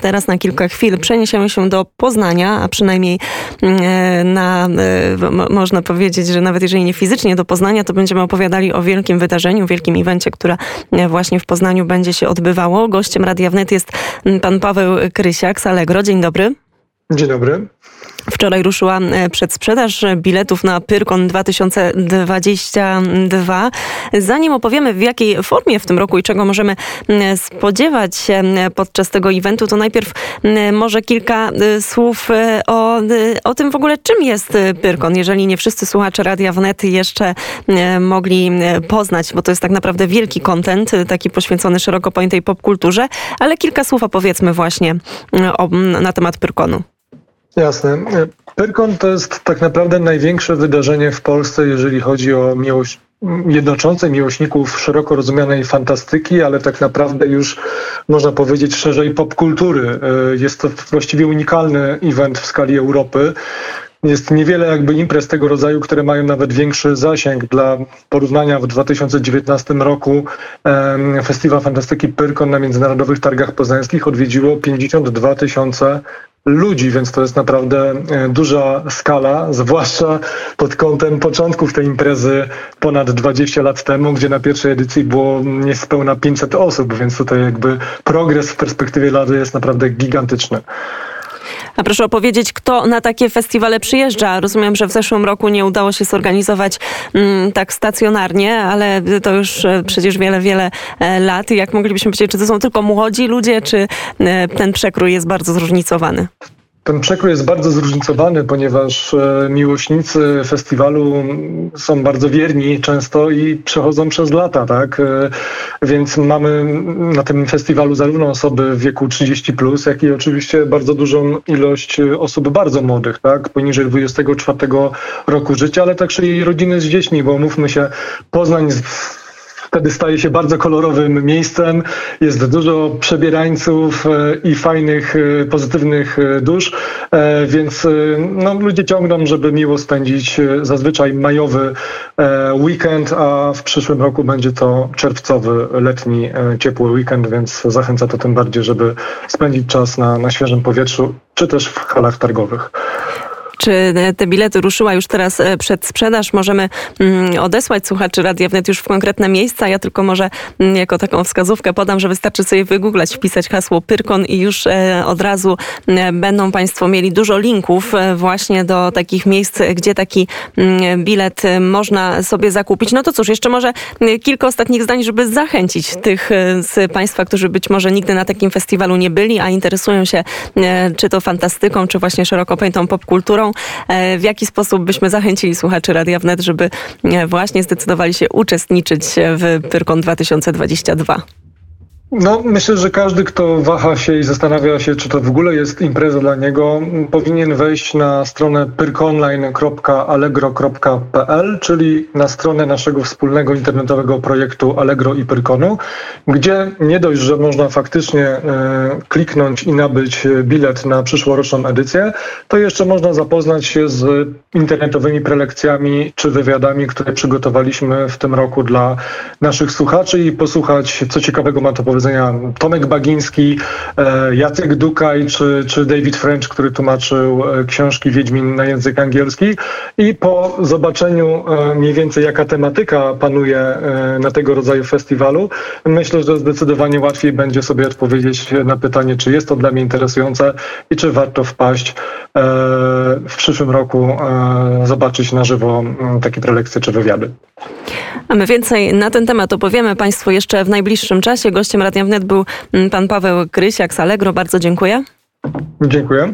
Teraz na kilka chwil przeniesiemy się do Poznania, a przynajmniej mm, na, e, można powiedzieć, że nawet jeżeli nie fizycznie do Poznania, to będziemy opowiadali o wielkim wydarzeniu, wielkim evencie, które e, właśnie w Poznaniu będzie się odbywało. Gościem Radia Wnet jest mm, pan Paweł Krysiak z Allegro. Dzień dobry. Dzień dobry. Wczoraj ruszyła e, przedsprzedaż biletów na Pyrkon 2022. Zanim opowiemy w jakiej formie w tym roku i czego możemy spodziewać się podczas tego eventu, to najpierw może kilka e, słów e, o, o tym w ogóle, czym jest Pyrkon, jeżeli nie wszyscy słuchacze Radia Wnet jeszcze mogli poznać, bo to jest tak naprawdę wielki kontent, taki poświęcony szeroko pojętej popkulturze, ale kilka słów opowiedzmy właśnie o, na temat Pyrkonu. Jasne. Pyrkon to jest tak naprawdę największe wydarzenie w Polsce, jeżeli chodzi o miłość jednoczące miłośników szeroko rozumianej fantastyki, ale tak naprawdę już można powiedzieć szerzej popkultury. Jest to właściwie unikalny event w skali Europy. Jest niewiele jakby imprez tego rodzaju, które mają nawet większy zasięg. Dla porównania w 2019 roku Festiwal Fantastyki Pyrkon na Międzynarodowych Targach Poznańskich odwiedziło 52 tysiące ludzi, więc to jest naprawdę e, duża skala, zwłaszcza pod kątem początków tej imprezy ponad 20 lat temu, gdzie na pierwszej edycji było niespełna 500 osób, więc tutaj jakby progres w perspektywie lat jest naprawdę gigantyczny. A proszę opowiedzieć, kto na takie festiwale przyjeżdża. Rozumiem, że w zeszłym roku nie udało się zorganizować mm, tak stacjonarnie, ale to już e, przecież wiele, wiele e, lat. Jak moglibyśmy powiedzieć, czy to są tylko młodzi ludzie, czy e, ten przekrój jest bardzo zróżnicowany? Ten przekrój jest bardzo zróżnicowany, ponieważ e, miłośnicy festiwalu są bardzo wierni często i przechodzą przez lata, tak? E, więc mamy na tym festiwalu zarówno osoby w wieku 30, plus, jak i oczywiście bardzo dużą ilość osób bardzo młodych, tak? Poniżej 24 roku życia, ale także i rodziny z dziećmi, bo mówmy się, Poznań wtedy staje się bardzo kolorowym miejscem. Jest dużo przebierańców e, i fajnych, e, pozytywnych e, dusz, więc no, ludzie ciągną, żeby miło spędzić zazwyczaj majowy weekend, a w przyszłym roku będzie to czerwcowy, letni, ciepły weekend, więc zachęca to tym bardziej, żeby spędzić czas na, na świeżym powietrzu, czy też w halach targowych. Czy te bilety ruszyła już teraz e, przed sprzedaż? Możemy mm, odesłać słuchaczy Radia Wnet już w konkretne miejsca. Ja tylko może mm, jako taką wskazówkę podam, że wystarczy sobie wygooglać, wpisać hasło Pyrkon i już e, od razu mm, będą Państwo mieli dużo linków e, właśnie do takich miejsc, gdzie taki bilet można sobie zakupić. No to cóż, jeszcze może kilka ostatnich zdań, żeby zachęcić tych z Państwa, którzy być może nigdy na takim festiwalu nie byli, a interesują się czy to fantastyką, czy właśnie szeroko pojętą popkulturą. E, w jaki sposób byśmy zachęcili słuchaczy Radia Wnet, żeby e, właśnie zdecydowali się uczestniczyć w Pyrkon 2022? No, myślę, że każdy, kto waha się i zastanawia się, czy to w ogóle jest impreza dla niego, powinien wejść na stronę pyrkonline.allegro.pl, czyli na stronę naszego wspólnego internetowego projektu Allegro i Pyrkonu, gdzie nie dość, że można faktycznie e, kliknąć i nabyć bilet na przyszłoroczną edycję, to jeszcze można zapoznać się z internetowymi prelekcjami czy wywiadami, które przygotowaliśmy w tym roku dla naszych słuchaczy i posłuchać, co ciekawego ma to powiedzenie powiedzenia Tomek Bagiński, e, Jacek Dukaj czy, czy David French, który tłumaczył e, książki Wiedźmin na język angielski. I po zobaczeniu e, mniej więcej jaka tematyka panuje na tego rodzaju festiwalu, myślę, że zdecydowanie łatwiej będzie sobie odpowiedzieć na pytanie, czy jest to dla mnie interesujące i czy warto wpaść w przyszłym roku, zobaczyć na żywo takie prelekcje czy wywiady. A my więcej na ten temat opowiemy Państwu jeszcze w najbliższym czasie. Gościem Radia Wnet był pan Paweł Krysiak z Allegro. Bardzo dziękuję. Dziękuję.